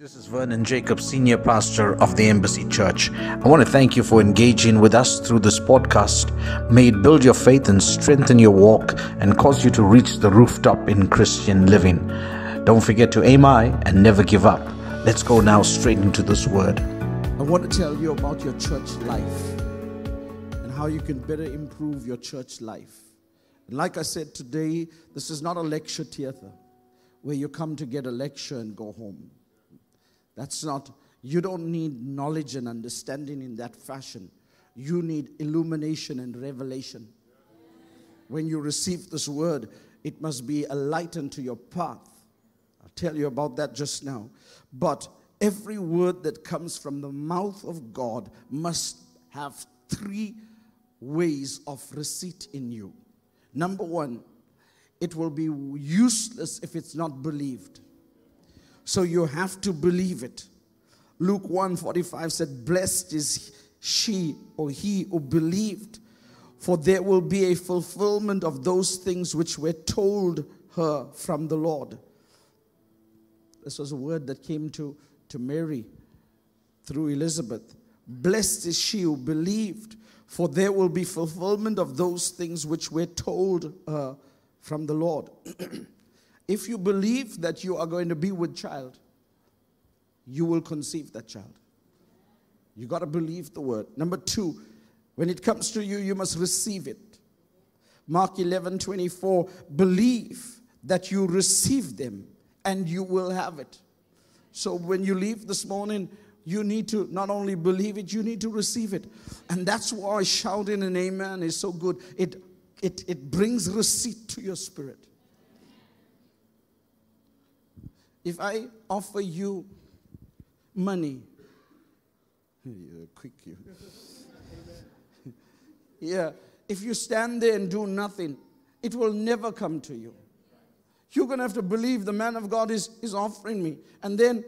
This is Vernon Jacob, Senior Pastor of the Embassy Church. I want to thank you for engaging with us through this podcast. May it build your faith and strengthen your walk and cause you to reach the rooftop in Christian living. Don't forget to aim high and never give up. Let's go now straight into this word. I want to tell you about your church life and how you can better improve your church life. And like I said today, this is not a lecture theater where you come to get a lecture and go home. That's not, you don't need knowledge and understanding in that fashion. You need illumination and revelation. When you receive this word, it must be a light unto your path. I'll tell you about that just now. But every word that comes from the mouth of God must have three ways of receipt in you. Number one, it will be useless if it's not believed. So you have to believe it. Luke 1:45 said, Blessed is she or he who believed, for there will be a fulfillment of those things which were told her from the Lord. This was a word that came to, to Mary through Elizabeth. Blessed is she who believed, for there will be fulfillment of those things which were told her from the Lord. If you believe that you are going to be with child, you will conceive that child. You got to believe the word. Number two, when it comes to you, you must receive it. Mark 11 24, believe that you receive them and you will have it. So when you leave this morning, you need to not only believe it, you need to receive it. And that's why shouting an amen is so good. It, it, it brings receipt to your spirit. If I offer you money, quick you. yeah, if you stand there and do nothing, it will never come to you. You're going to have to believe the man of God is, is offering me. And then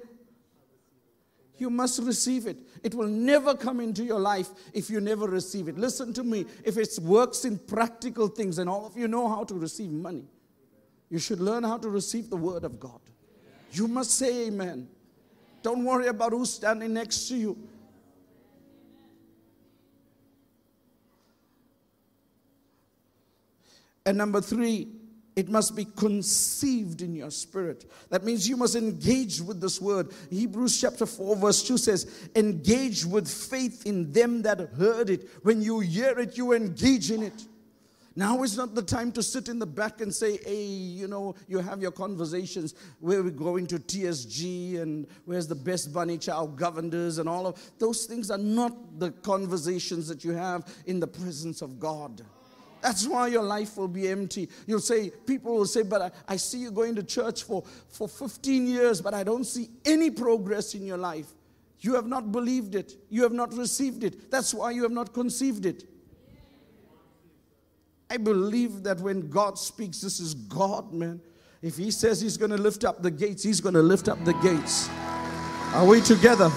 you must receive it. It will never come into your life if you never receive it. Listen to me. If it works in practical things, and all of you know how to receive money, you should learn how to receive the word of God. You must say amen. Don't worry about who's standing next to you. And number three, it must be conceived in your spirit. That means you must engage with this word. Hebrews chapter 4, verse 2 says, Engage with faith in them that heard it. When you hear it, you engage in it. Now is not the time to sit in the back and say, hey, you know, you have your conversations where we're going to TSG and where's the best bunny chow governors and all of those things are not the conversations that you have in the presence of God. That's why your life will be empty. You'll say, people will say, but I, I see you going to church for, for 15 years, but I don't see any progress in your life. You have not believed it. You have not received it. That's why you have not conceived it. I believe that when God speaks, this is God, man. If He says He's going to lift up the gates, He's going to lift up the gates. Are we together?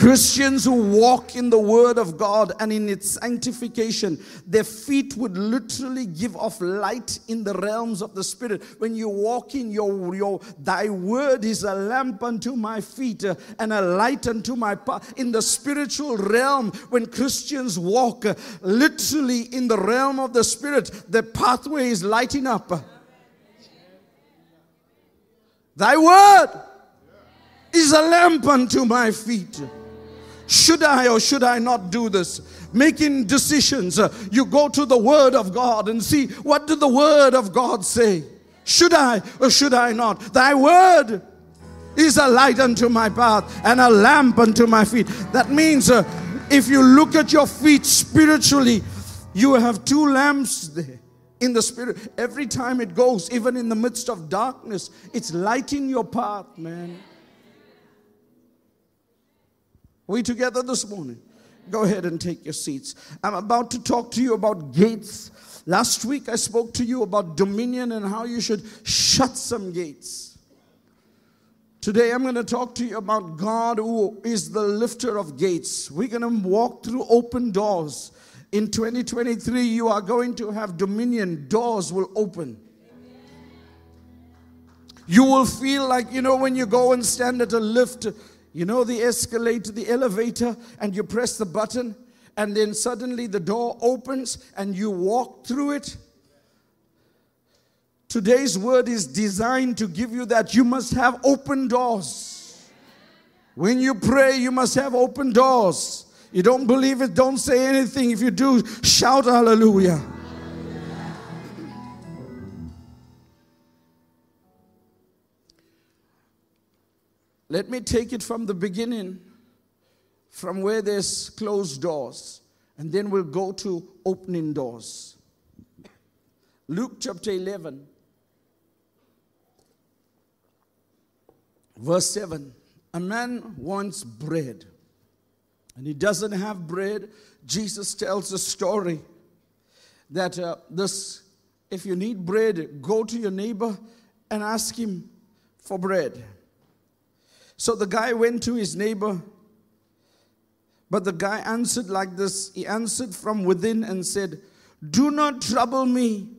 Christians who walk in the Word of God and in its sanctification, their feet would literally give off light in the realms of the Spirit. When you walk in your, your thy word is a lamp unto my feet uh, and a light unto my path. In the spiritual realm, when Christians walk uh, literally in the realm of the Spirit, the pathway is lighting up. Thy word is a lamp unto my feet. Should I or should I not do this? Making decisions. Uh, you go to the Word of God and see what did the Word of God say? Should I or should I not? Thy Word is a light unto my path and a lamp unto my feet. That means uh, if you look at your feet spiritually, you have two lamps there in the spirit. Every time it goes, even in the midst of darkness, it's lighting your path, man. We together this morning? Go ahead and take your seats. I'm about to talk to you about gates. Last week I spoke to you about dominion and how you should shut some gates. Today I'm going to talk to you about God who is the lifter of gates. We're going to walk through open doors. In 2023, you are going to have dominion. Doors will open. You will feel like, you know, when you go and stand at a lift, you know, the escalator, the elevator, and you press the button, and then suddenly the door opens and you walk through it. Today's word is designed to give you that you must have open doors. When you pray, you must have open doors. You don't believe it, don't say anything. If you do, shout hallelujah. Let me take it from the beginning, from where there's closed doors, and then we'll go to opening doors. Luke chapter 11, verse 7. A man wants bread, and he doesn't have bread. Jesus tells a story that uh, this, if you need bread, go to your neighbor and ask him for bread. So the guy went to his neighbor, but the guy answered like this He answered from within and said, Do not trouble me.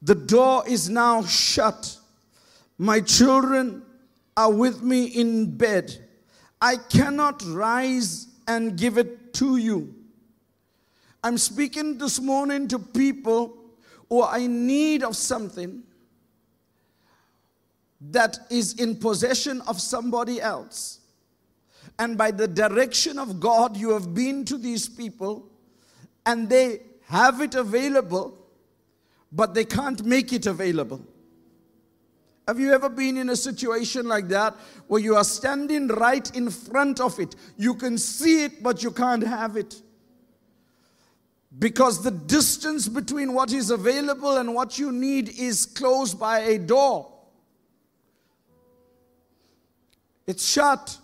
The door is now shut. My children are with me in bed. I cannot rise and give it to you. I'm speaking this morning to people who are in need of something that is in possession of somebody else. And by the direction of God, you have been to these people and they have it available, but they can't make it available. Have you ever been in a situation like that where you are standing right in front of it? You can see it, but you can't have it. Because the distance between what is available and what you need is closed by a door. It's shut.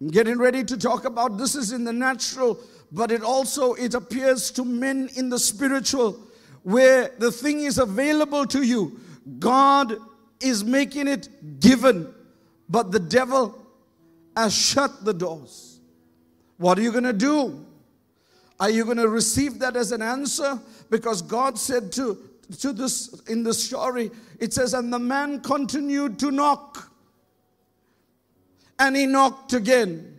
I'm getting ready to talk about this is in the natural, but it also it appears to men in the spiritual where the thing is available to you. God is making it given, but the devil has shut the doors. What are you going to do? Are you going to receive that as an answer? Because God said to, to this in the story, it says, and the man continued to knock. And he knocked again.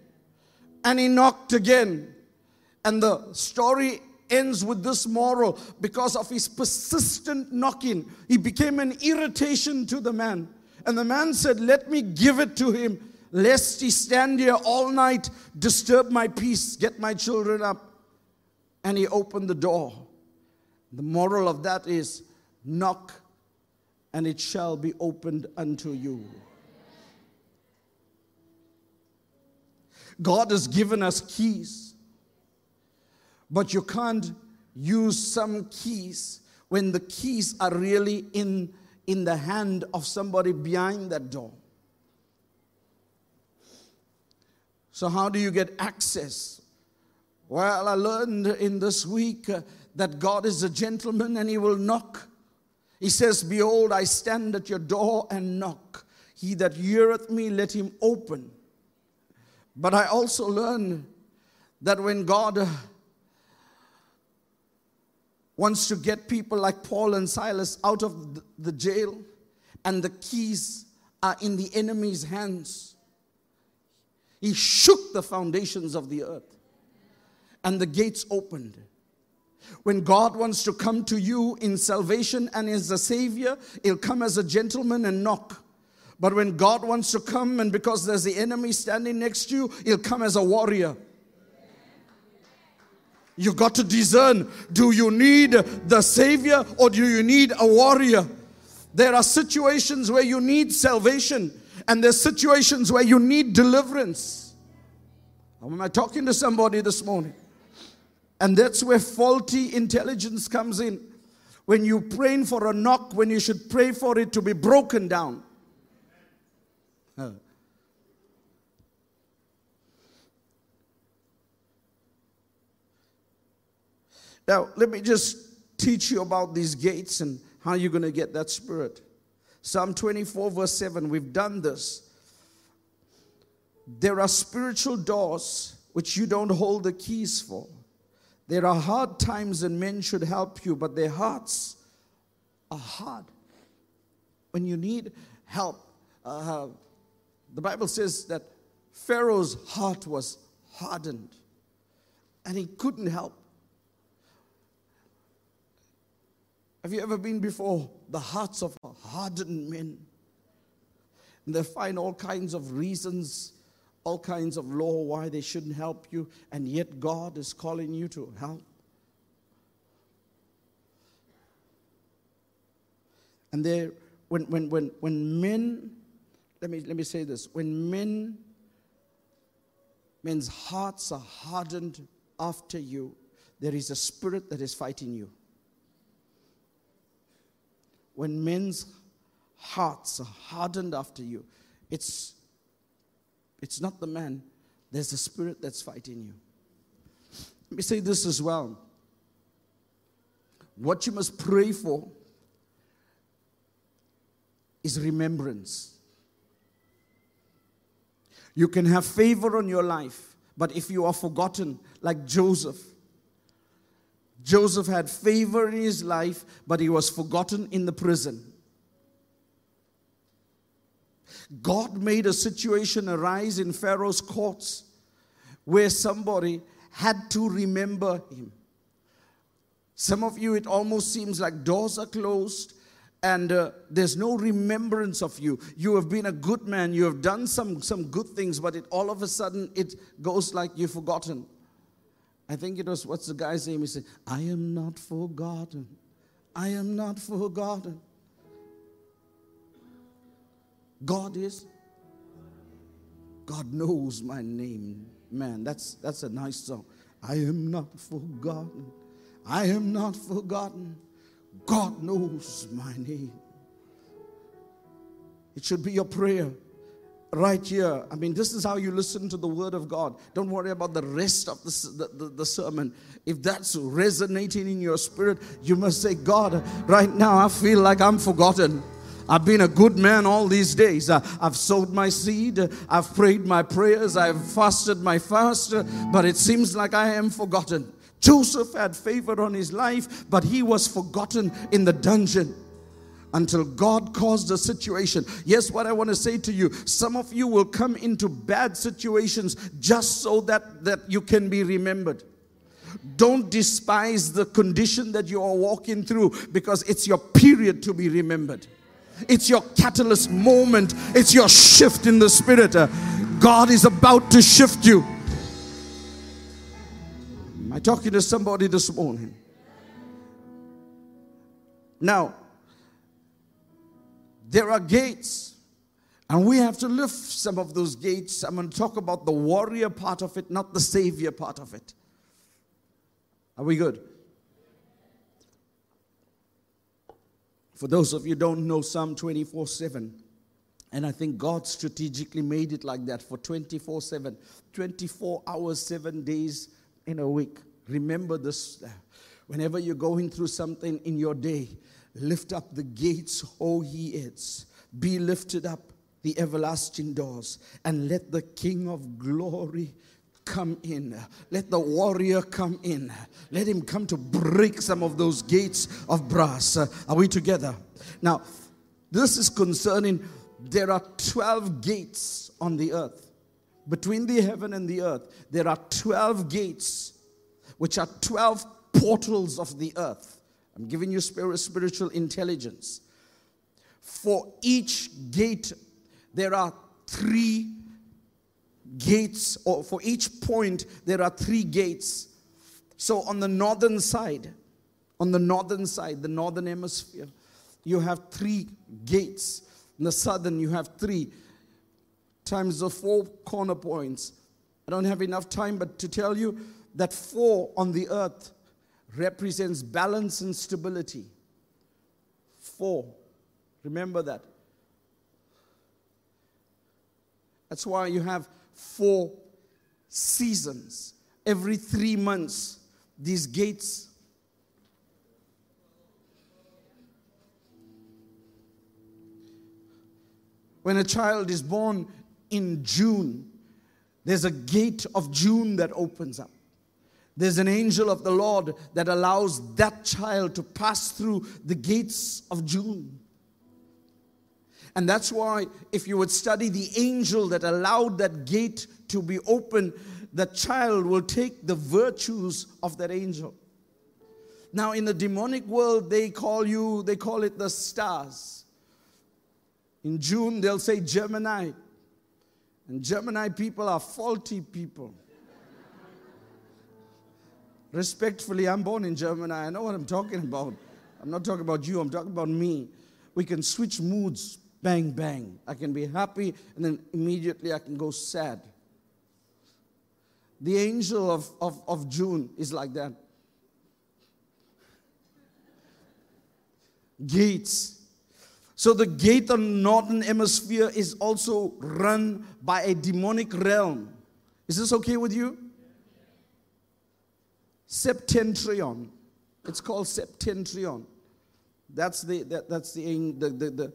And he knocked again. And the story ends with this moral because of his persistent knocking. He became an irritation to the man. And the man said, Let me give it to him, lest he stand here all night, disturb my peace, get my children up. And he opened the door. The moral of that is knock, and it shall be opened unto you. God has given us keys, but you can't use some keys when the keys are really in, in the hand of somebody behind that door. So, how do you get access? Well, I learned in this week uh, that God is a gentleman and he will knock. He says, Behold, I stand at your door and knock. He that heareth me, let him open. But I also learned that when God uh, wants to get people like Paul and Silas out of the jail and the keys are in the enemy's hands, he shook the foundations of the earth and the gates opened. When God wants to come to you in salvation and as a savior, he'll come as a gentleman and knock. But when God wants to come, and because there's the enemy standing next to you, he'll come as a warrior. You got to discern do you need the Savior or do you need a warrior? There are situations where you need salvation, and there's situations where you need deliverance. Am I talking to somebody this morning? And that's where faulty intelligence comes in. When you're praying for a knock, when you should pray for it to be broken down. Now, let me just teach you about these gates and how you're going to get that spirit. Psalm 24, verse 7, we've done this. There are spiritual doors which you don't hold the keys for. There are hard times and men should help you, but their hearts are hard. when you need help, uh, the Bible says that Pharaoh's heart was hardened and he couldn't help. Have you ever been before the hearts of hardened men? And they find all kinds of reasons, all kinds of law why they shouldn't help you, and yet God is calling you to help. And there, when, when, when, when men, let me, let me say this, when men, men's hearts are hardened after you, there is a spirit that is fighting you when men's hearts are hardened after you, it's, it's not the man, there's a spirit that's fighting you. Let me say this as well. What you must pray for is remembrance. You can have favor on your life, but if you are forgotten, like Joseph, Joseph had favor in his life, but he was forgotten in the prison. God made a situation arise in Pharaoh's courts where somebody had to remember him. Some of you, it almost seems like doors are closed and uh, there's no remembrance of you. You have been a good man, you have done some, some good things, but it all of a sudden it goes like you've forgotten. I think it was, what's the guy's name? He said, I am not forgotten. I am not forgotten. God is. God knows my name. Man, that's, that's a nice song. I am not forgotten. I am not forgotten. God knows my name. It should be your prayer right here. I mean, this is how you listen to the word of God. Don't worry about the rest of the, the, the, sermon. If that's resonating in your spirit, you must say, God, right now I feel like I'm forgotten. I've been a good man all these days. I've sowed my seed. I've prayed my prayers. I've fasted my fast. but it seems like I am forgotten. Joseph had favor on his life, but he was forgotten in the dungeon until God caused a situation. Yes, what I want to say to you, some of you will come into bad situations just so that, that you can be remembered. Don't despise the condition that you are walking through because it's your period to be remembered. It's your catalyst moment. It's your shift in the spirit. Uh, God is about to shift you. I talking to somebody this morning? Now, there are gates. And we have to lift some of those gates. I'm going to talk about the warrior part of it, not the savior part of it. Are we good? For those of you don't know Psalm 24 7, and I think God strategically made it like that for 24 7, 24 hours, seven days in a week. Remember this. Whenever you're going through something in your day, Lift up the gates, O ye is. Be lifted up the everlasting doors, and let the King of glory come in. Let the warrior come in. Let him come to break some of those gates of brass. Uh, are we together? Now, this is concerning there are 12 gates on the earth. Between the heaven and the earth, there are 12 gates, which are 12 portals of the earth. I'm giving you spiritual intelligence. For each gate, there are three gates, or for each point, there are three gates. So on the northern side, on the northern side, the northern hemisphere, you have three gates. In the southern, you have three times the four corner points. I don't have enough time, but to tell you that four on the earth represents balance and stability. Four. Remember that. That's why you have four seasons. Every three months, these gates. When a child is born in June, there's a gate of June that opens up. There's an angel of the Lord that allows that child to pass through the gates of June. And that's why, if you would study the angel that allowed that gate to be open, the child will take the virtues of that angel. Now, in the demonic world, they call you, they call it the stars. In June, they'll say Gemini. And Gemini people are faulty people. Respectfully, I'm born in Germany. I know what I'm talking about. I'm not talking about you, I'm talking about me. We can switch moods, bang, bang. I can be happy, and then immediately I can go sad. The angel of, of, of June is like that. Gates. So the gate on the northern hemisphere is also run by a demonic realm. Is this okay with you? Septentrion. It's called septentrion. That's the, that, that's the, the, the, the,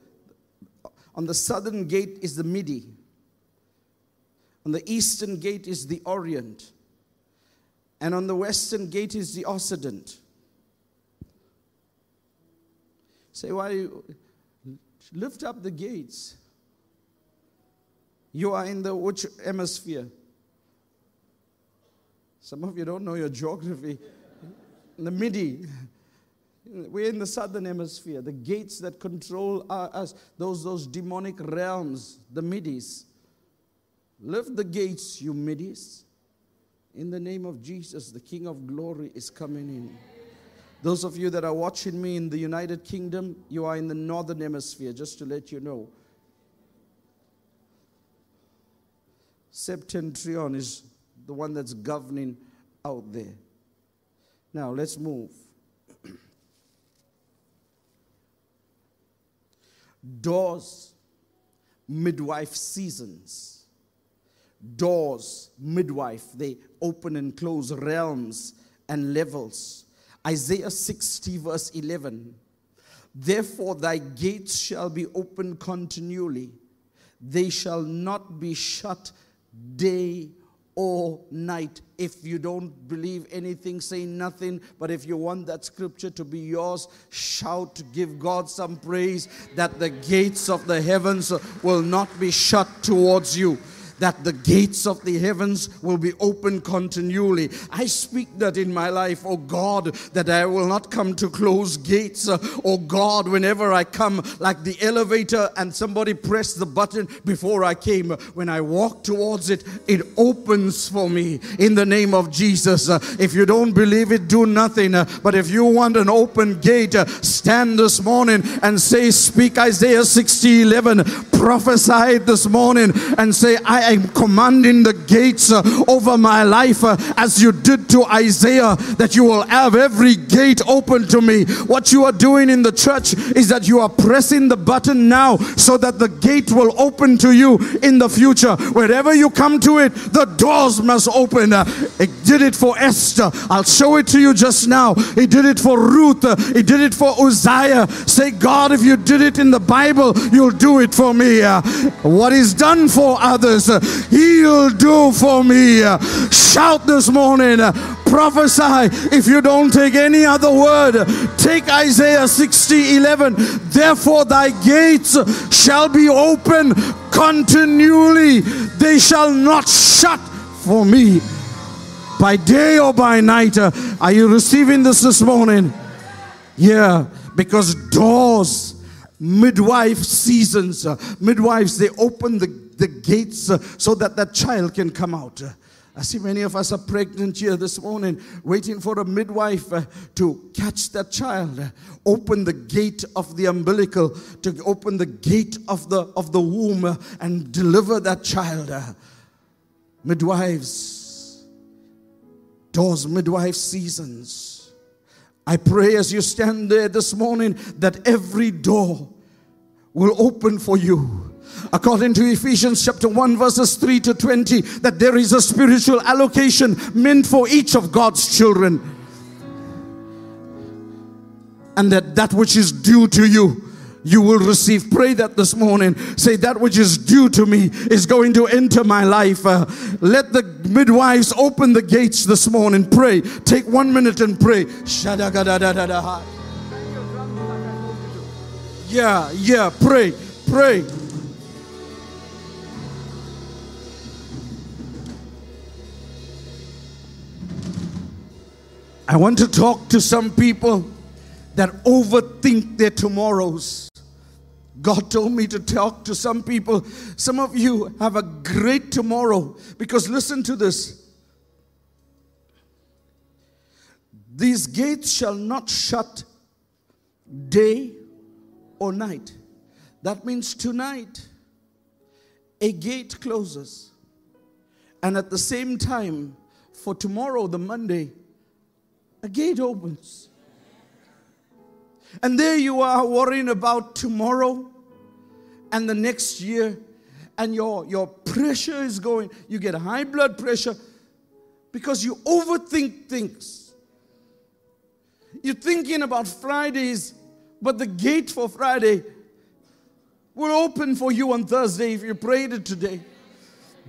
on the southern gate is the Midi. On the eastern gate is the Orient. And on the western gate is the Occident. Say, why lift up the gates? You are in the which hemisphere? Some of you don't know your geography. In the Midi. We're in the southern hemisphere. The gates that control us, those, those demonic realms, the Midis. Lift the gates, you Midis. In the name of Jesus, the King of glory is coming in. Those of you that are watching me in the United Kingdom, you are in the northern hemisphere, just to let you know. Septentrion is the one that's governing out there. Now, let's move. Doors, midwife seasons. Doors, midwife, they open and close realms and levels. Isaiah 60, verse 11. Therefore, thy gates shall be open continually, they shall not be shut day or night. If you don't believe anything, say nothing. But if you want that scripture to be yours, shout, give God some praise that the gates of the heavens will not be shut towards you that the gates of the heavens will be open continually. I speak that in my life, oh God, that I will not come to close gates. Oh God, whenever I come, like the elevator and somebody pressed the button before I came, when I walk towards it, it opens for me in the name of Jesus. If you don't believe it, do nothing. But if you want an open gate, stand this morning and say, Speak Isaiah 60 11, prophesy this morning and say, I I'm commanding the gates uh, over my life uh, as you did to Isaiah, that you will have every gate open to me. What you are doing in the church is that you are pressing the button now so that the gate will open to you in the future. Wherever you come to it, the doors must open. Uh, it did it for Esther. I'll show it to you just now. He did it for Ruth. He did it for Uzziah. Say, God, if you did it in the Bible, you'll do it for me. What is done for others, He'll do for me. Shout this morning, prophesy. If you don't take any other word, take Isaiah 60 11. Therefore, thy gates shall be open continually, they shall not shut for me by day or by night. Are you receiving this this morning? Yeah, because doors, midwife seasons, uh, midwives, they open the the gates uh, so that that child can come out. I see many of us are pregnant here this morning, waiting for a midwife uh, to catch that child, open the gate of the umbilical, to open the gate of the of the womb, uh, and deliver that child. Midwives, doors, midwife seasons. I pray as you stand there this morning that every door will open for you according to Ephesians chapter 1 verses 3 to 20 that there is a spiritual allocation meant for each of God's children and that that which is due to you you will receive. Pray that this morning. Say, that which is due to me is going to enter my life. Uh, let the midwives open the gates this morning. Pray. Take one minute and pray. Yeah, yeah, pray. pray. I want to talk to some people that overthink their tomorrows. God told me to talk to some people. Some of you have a great tomorrow because listen to this. These gates shall not shut day or night. That means tonight a gate closes. And at the same time, for tomorrow, the Monday, a gate opens. And there you are worrying about tomorrow and the next year, and your, your pressure is going. You get high blood pressure because you overthink things. You're thinking about Fridays, but the gate for Friday will open for you on Thursday if you prayed it today.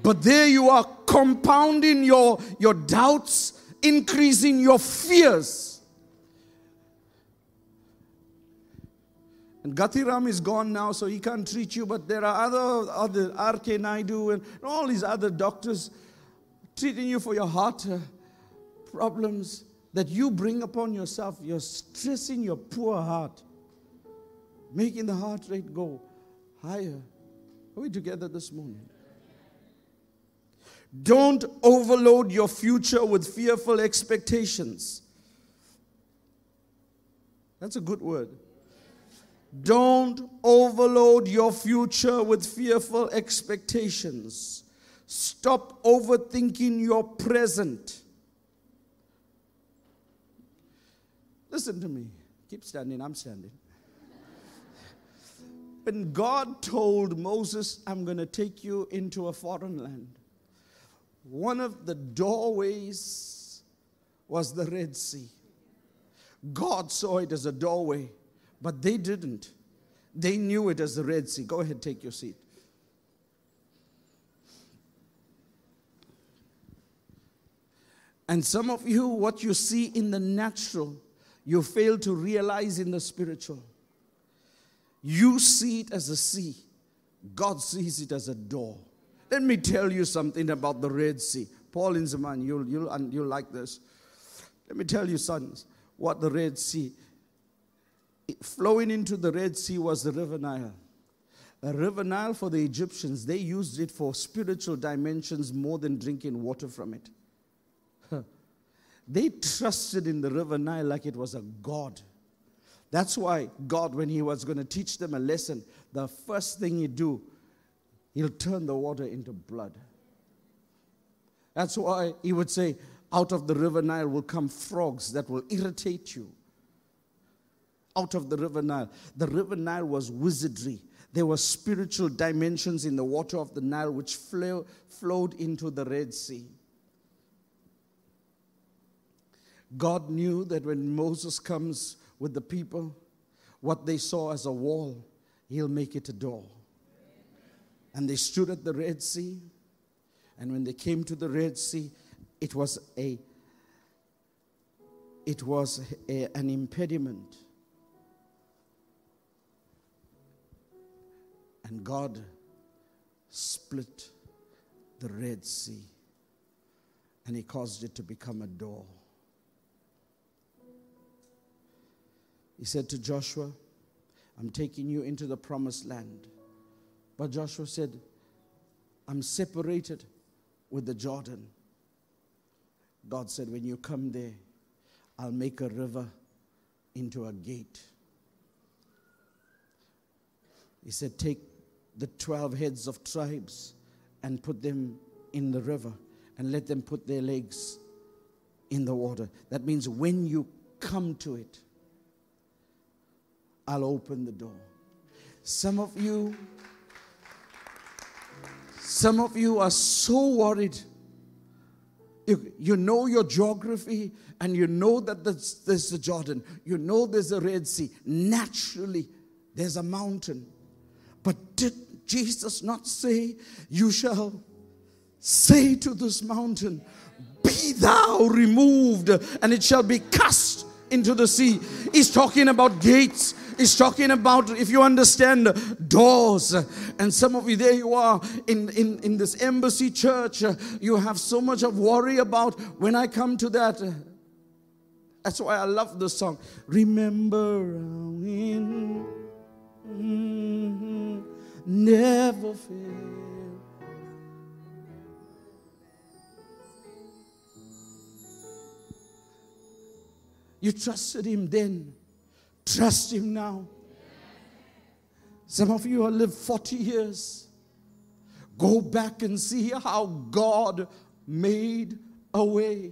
But there you are compounding your, your doubts, increasing your fears. And Gathiram is gone now, so he can't treat you, but there are other, other R.K. Naidu and all these other doctors treating you for your heart uh, problems that you bring upon yourself. You're stressing your poor heart, making the heart rate go higher. Are we together this morning? Don't overload your future with fearful expectations. That's a good word. Don't overload your future with fearful expectations. Stop overthinking your present. Listen to me. Keep standing, I'm standing. When God told Moses, I'm going to take you into a foreign land, one of the doorways was the Red Sea. God saw it as a doorway, but they didn't. They knew it as the Red Sea. Go ahead, take your seat. And some of you, what you see in the natural, you fail to realize in the spiritual. You see it as a sea, God sees it as a door. Let me tell you something about the Red Sea. Paul Inzeman, you'll, you'll, and you'll like this. Let me tell you, sons, what the Red Sea, flowing into the Red Sea was the River Nile. A river Nile for the Egyptians, they used it for spiritual dimensions more than drinking water from it. They trusted in the river Nile like it was a god. That's why God, when He was going to teach them a lesson, the first thing He'd do, He'll turn the water into blood. That's why He would say, out of the river Nile will come frogs that will irritate you. Out of the river Nile. The river Nile was wizardry. There were spiritual dimensions in the water of the Nile which flow, flowed into the Red Sea. God knew that when Moses comes with the people, what they saw as a wall, he'll make it a door. And they stood at the Red Sea. And when they came to the Red Sea, it was a it was a, an impediment. And God split the Red Sea and He caused it to become a door. He said to Joshua, I'm taking you into the promised land. But Joshua said, I'm separated with the Jordan. God said, When you come there, I'll make a river into a gate. He said, Take the 12 heads of tribes and put them in the river and let them put their legs in the water. That means when you come to it, I'll open the door. Some of you, some of you are so worried. You, you know your geography and you know that there's, there's the Jordan. You know there's a Red Sea. Naturally, there's a mountain. But did Jesus not say, You shall say to this mountain, Be thou removed, and it shall be cast into the sea? He's talking about gates He's talking about, if you understand, doors. And some of you, there you are in, in, in this embassy church. You have so much of worry about when I come to that. That's why I love the song. Remember, in, mm, never fail. You trusted him then. Trust him now. Some of you have lived 40 years. Go back and see how God made a way.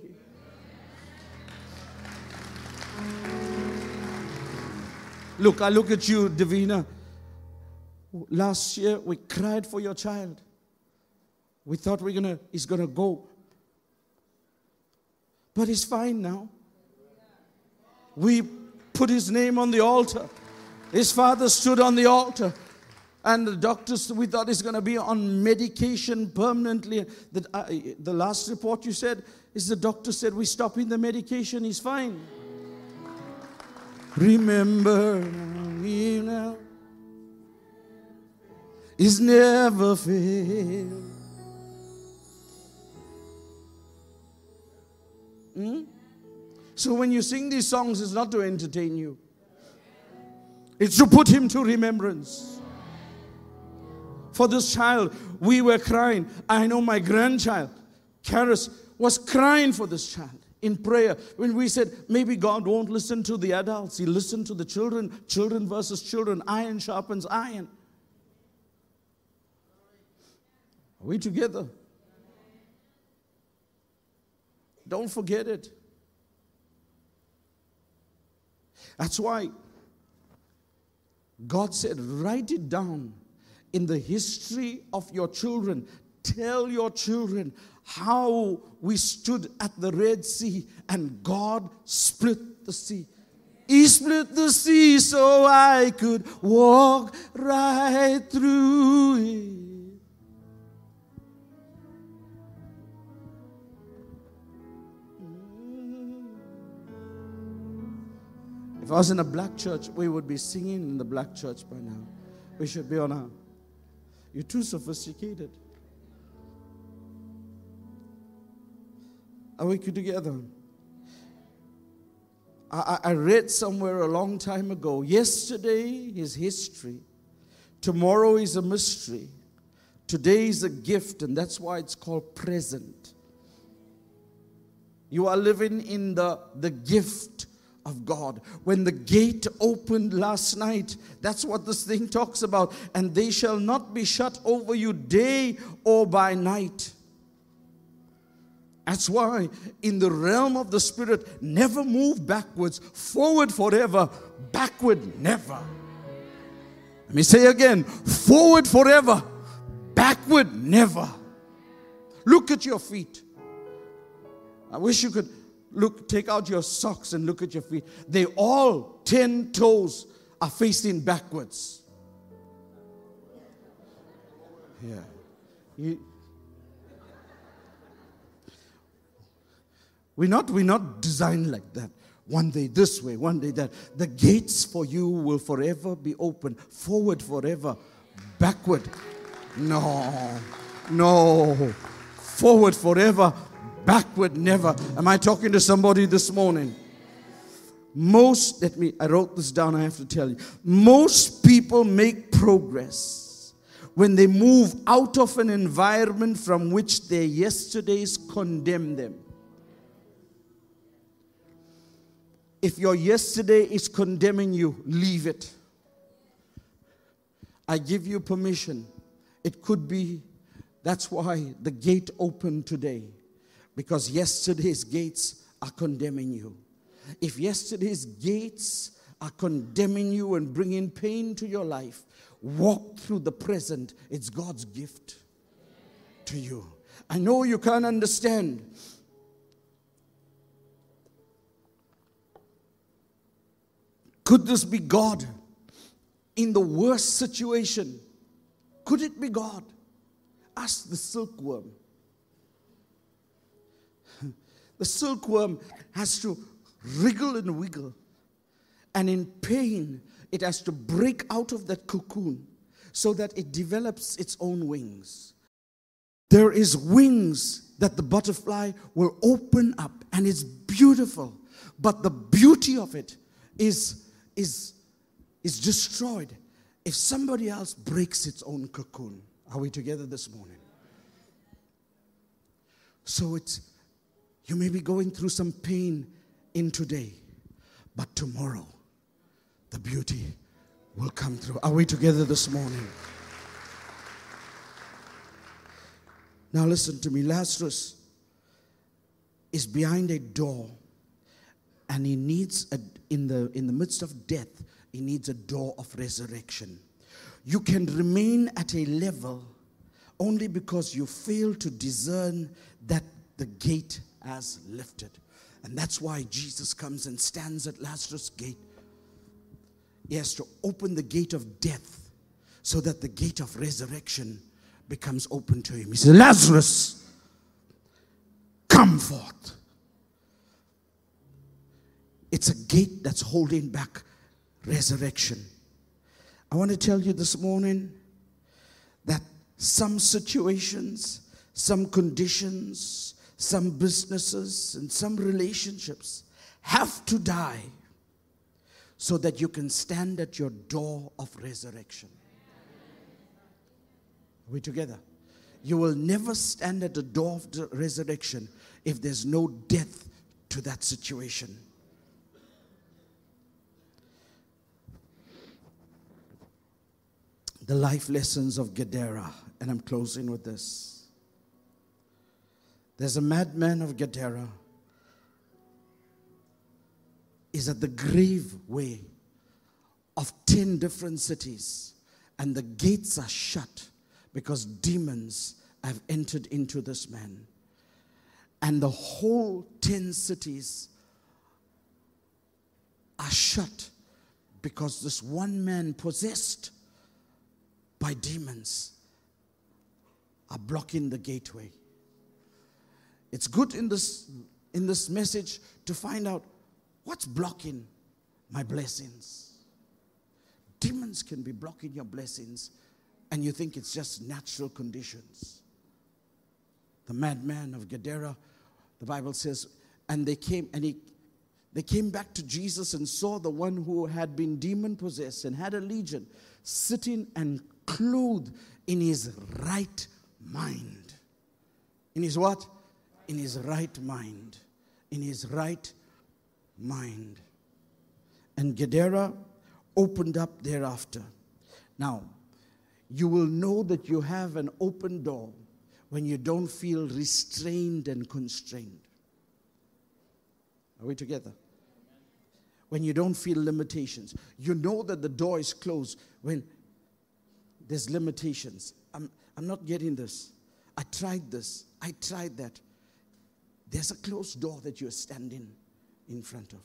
Look, I look at you, Davina. Last year we cried for your child. We thought we're gonna he's gonna go. But he's fine now. We put his name on the altar. His father stood on the altar. And the doctors, we thought he's going to be on medication permanently. The, uh, the last report you said is the doctor said, We're stopping the medication, he's fine. Remember me now is never failed. Hmm? So when you sing these songs, it's not to entertain you, it's to put him to remembrance. For this child, we were crying. I know my grandchild, Karis, was crying for this child in prayer when we said maybe God won't listen to the adults, He listened to the children, children versus children, iron sharpens iron. Are we together? Don't forget it. That's why God said, write it down in the history of your children. Tell your children how we stood at the Red Sea and God split the sea. He split the sea so I could walk right through it. If I was in a black church, we would be singing in the black church by now. We should be on a. You're too sophisticated. Are we together? I, I read somewhere a long time ago yesterday is history, tomorrow is a mystery, today is a gift, and that's why it's called present. You are living in the, the gift of God. When the gate opened last night, that's what this thing talks about. And they shall not be shut over you day or by night. That's why in the realm of the spirit, never move backwards, forward forever, backward never. Let me say again forward forever, backward never. Look at your feet. I wish you could look, take out your socks and look at your feet. They all, 10 toes, are facing backwards. Yeah. You, we're not, we're not designed like that. One day this way, one day that. The gates for you will forever be open, forward forever, backward. No, no, forward forever, backward never. Am I talking to somebody this morning? Most, let me, I wrote this down, I have to tell you. Most people make progress when they move out of an environment from which their yesterdays condemn them. If your yesterday is condemning you, leave it. I give you permission. It could be, that's why the gate opened today because yesterday's gates are condemning you. If yesterday's gates are condemning you and bringing pain to your life, walk through the present. It's God's gift to you. I know you can't understand. Could this be God in the worst situation? Could it be God? Ask the silkworm. The silkworm has to wriggle and wiggle. And in pain, it has to break out of that cocoon so that it develops its own wings. There is wings that the butterfly will open up, and it's beautiful. But the beauty of it is, is, is destroyed if somebody else breaks its own cocoon. Are we together this morning? So it's you may be going through some pain in today, but tomorrow the beauty will come through. Are we together this morning? Now, listen to me. Lazarus is behind a door, and he needs, a, in, the, in the midst of death, he needs a door of resurrection. You can remain at a level only because you fail to discern that the gate has lifted. And that's why Jesus comes and stands at Lazarus' gate. He has to open the gate of death so that the gate of resurrection becomes open to him. He says, Lazarus, come forth. It's a gate that's holding back resurrection. I want to tell you this morning that some situations, some conditions, some businesses, and some relationships have to die so that you can stand at your door of resurrection. Are we together? You will never stand at the door of the resurrection if there's no death to that situation. The life lessons of Gadara, and I'm closing with this. There's a madman of Gadara is at the grave way of 10 different cities and the gates are shut because demons have entered into this man. And the whole 10 cities are shut because this one man possessed by demons are blocking the gateway. It's good in this, in this message to find out what's blocking my blessings. Demons can be blocking your blessings and you think it's just natural conditions. The madman of Gadara, the Bible says, and they came and he they came back to Jesus and saw the one who had been demon possessed and had a legion sitting and clothed in his right mind. In his what? In his right mind. In his right mind. And Gadara opened up thereafter. Now, you will know that you have an open door when you don't feel restrained and constrained. Are we together? When you don't feel limitations. You know that the door is closed when there's limitations. I'm, I'm not getting this. I tried this. I tried that. There's a closed door that you're standing in front of.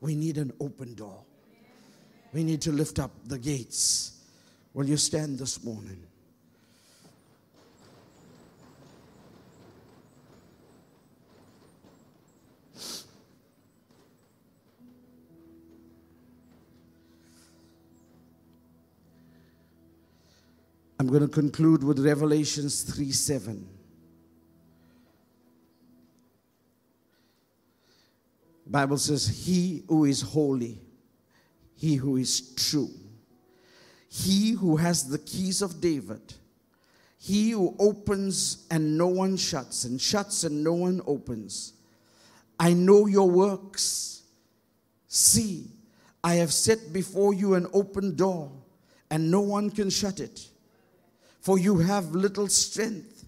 We need an open door. We need to lift up the gates Will you stand this morning? I'm going to conclude with Revelations 3 7. Bible says, He who is holy, he who is true he who has the keys of David, he who opens and no one shuts, and shuts and no one opens. I know your works. See, I have set before you an open door, and no one can shut it. For you have little strength,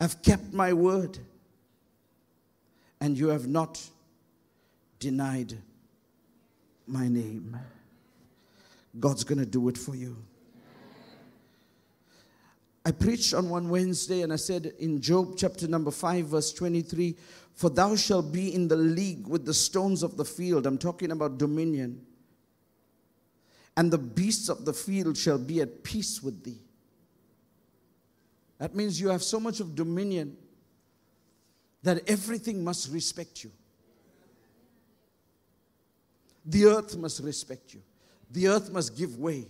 have kept my word, and you have not denied my name. God's going to do it for you. I preached on one Wednesday and I said in Job chapter number 5, verse 23 For thou shalt be in the league with the stones of the field. I'm talking about dominion. And the beasts of the field shall be at peace with thee. That means you have so much of dominion that everything must respect you. The earth must respect you. The earth must give way.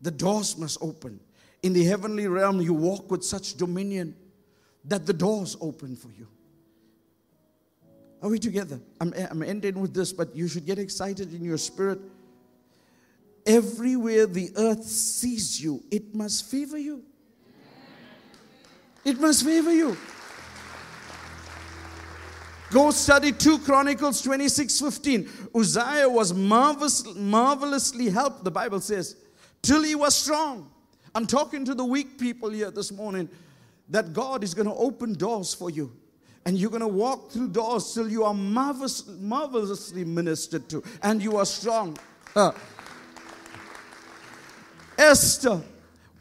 The doors must open. In the heavenly realm, you walk with such dominion that the doors open for you. Are we together? I'm, I'm ending with this, but you should get excited in your spirit. Everywhere the earth sees you, it must favor you. It must favor you. Go study 2 Chronicles 26 15. Uzziah was marvelous, marvelously helped, the Bible says, till he was strong. I'm talking to the weak people here this morning that God is going to open doors for you. And you're going to walk through doors till you are marvelous, marvelously ministered to and you are strong. Uh, Esther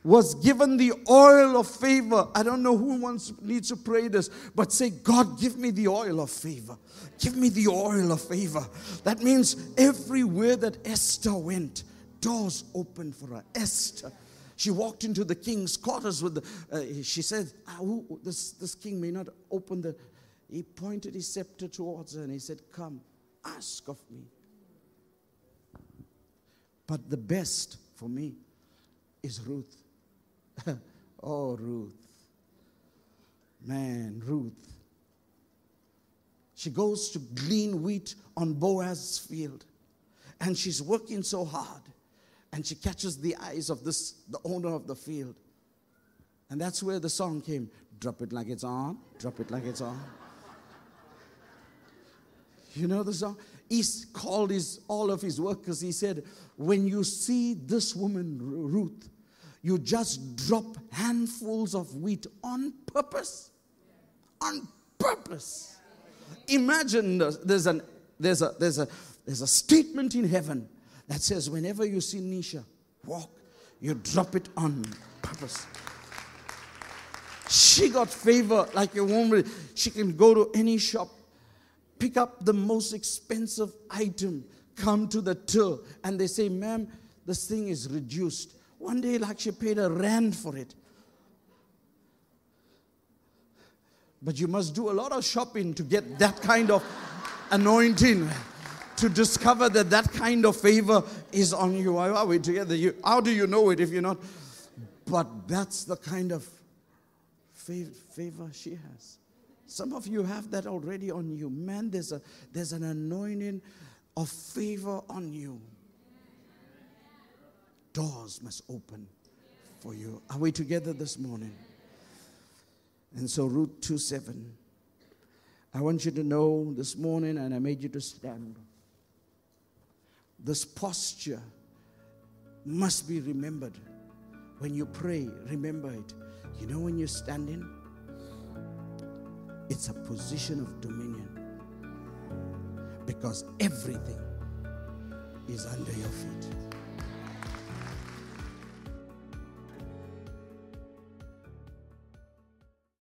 was given the oil of favor. I don't know who wants needs to pray this, but say, God, give me the oil of favor. Give me the oil of favor. That means everywhere that Esther went, doors opened for her. Esther. She walked into the king's quarters with the, uh, she said, ah, this, this king may not open the, he pointed his scepter towards her and he said, Come, ask of me. But the best for me is Ruth. oh, Ruth. Man, Ruth. She goes to glean wheat on Boaz's field. And she's working so hard. And she catches the eyes of this, the owner of the field. And that's where the song came. Drop it like it's on, drop it like it's on. You know the song? He called his, all of his workers. He said, When you see this woman, Ruth, you just drop handfuls of wheat on purpose. On purpose. Imagine there's, an, there's, a, there's, a, there's a statement in heaven that says, whenever you see Nisha walk, you drop it on purpose. She got favor like a woman. She can go to any shop, pick up the most expensive item, come to the till, and they say, ma'am, this thing is reduced. One day, like she paid a rand for it. But you must do a lot of shopping to get that kind of anointing, to discover that that kind of favor is on you. Why are we together? You, how do you know it if you're not? But that's the kind of favor she has. Some of you have that already on you. Man, there's, a, there's an anointing of favor on you doors must open for you. Are we together this morning? And so, Ruth 2 7. I want you to know this morning, and I made you to stand. This posture must be remembered. When you pray, remember it. You know, when you're standing, it's a position of dominion because everything is under your feet.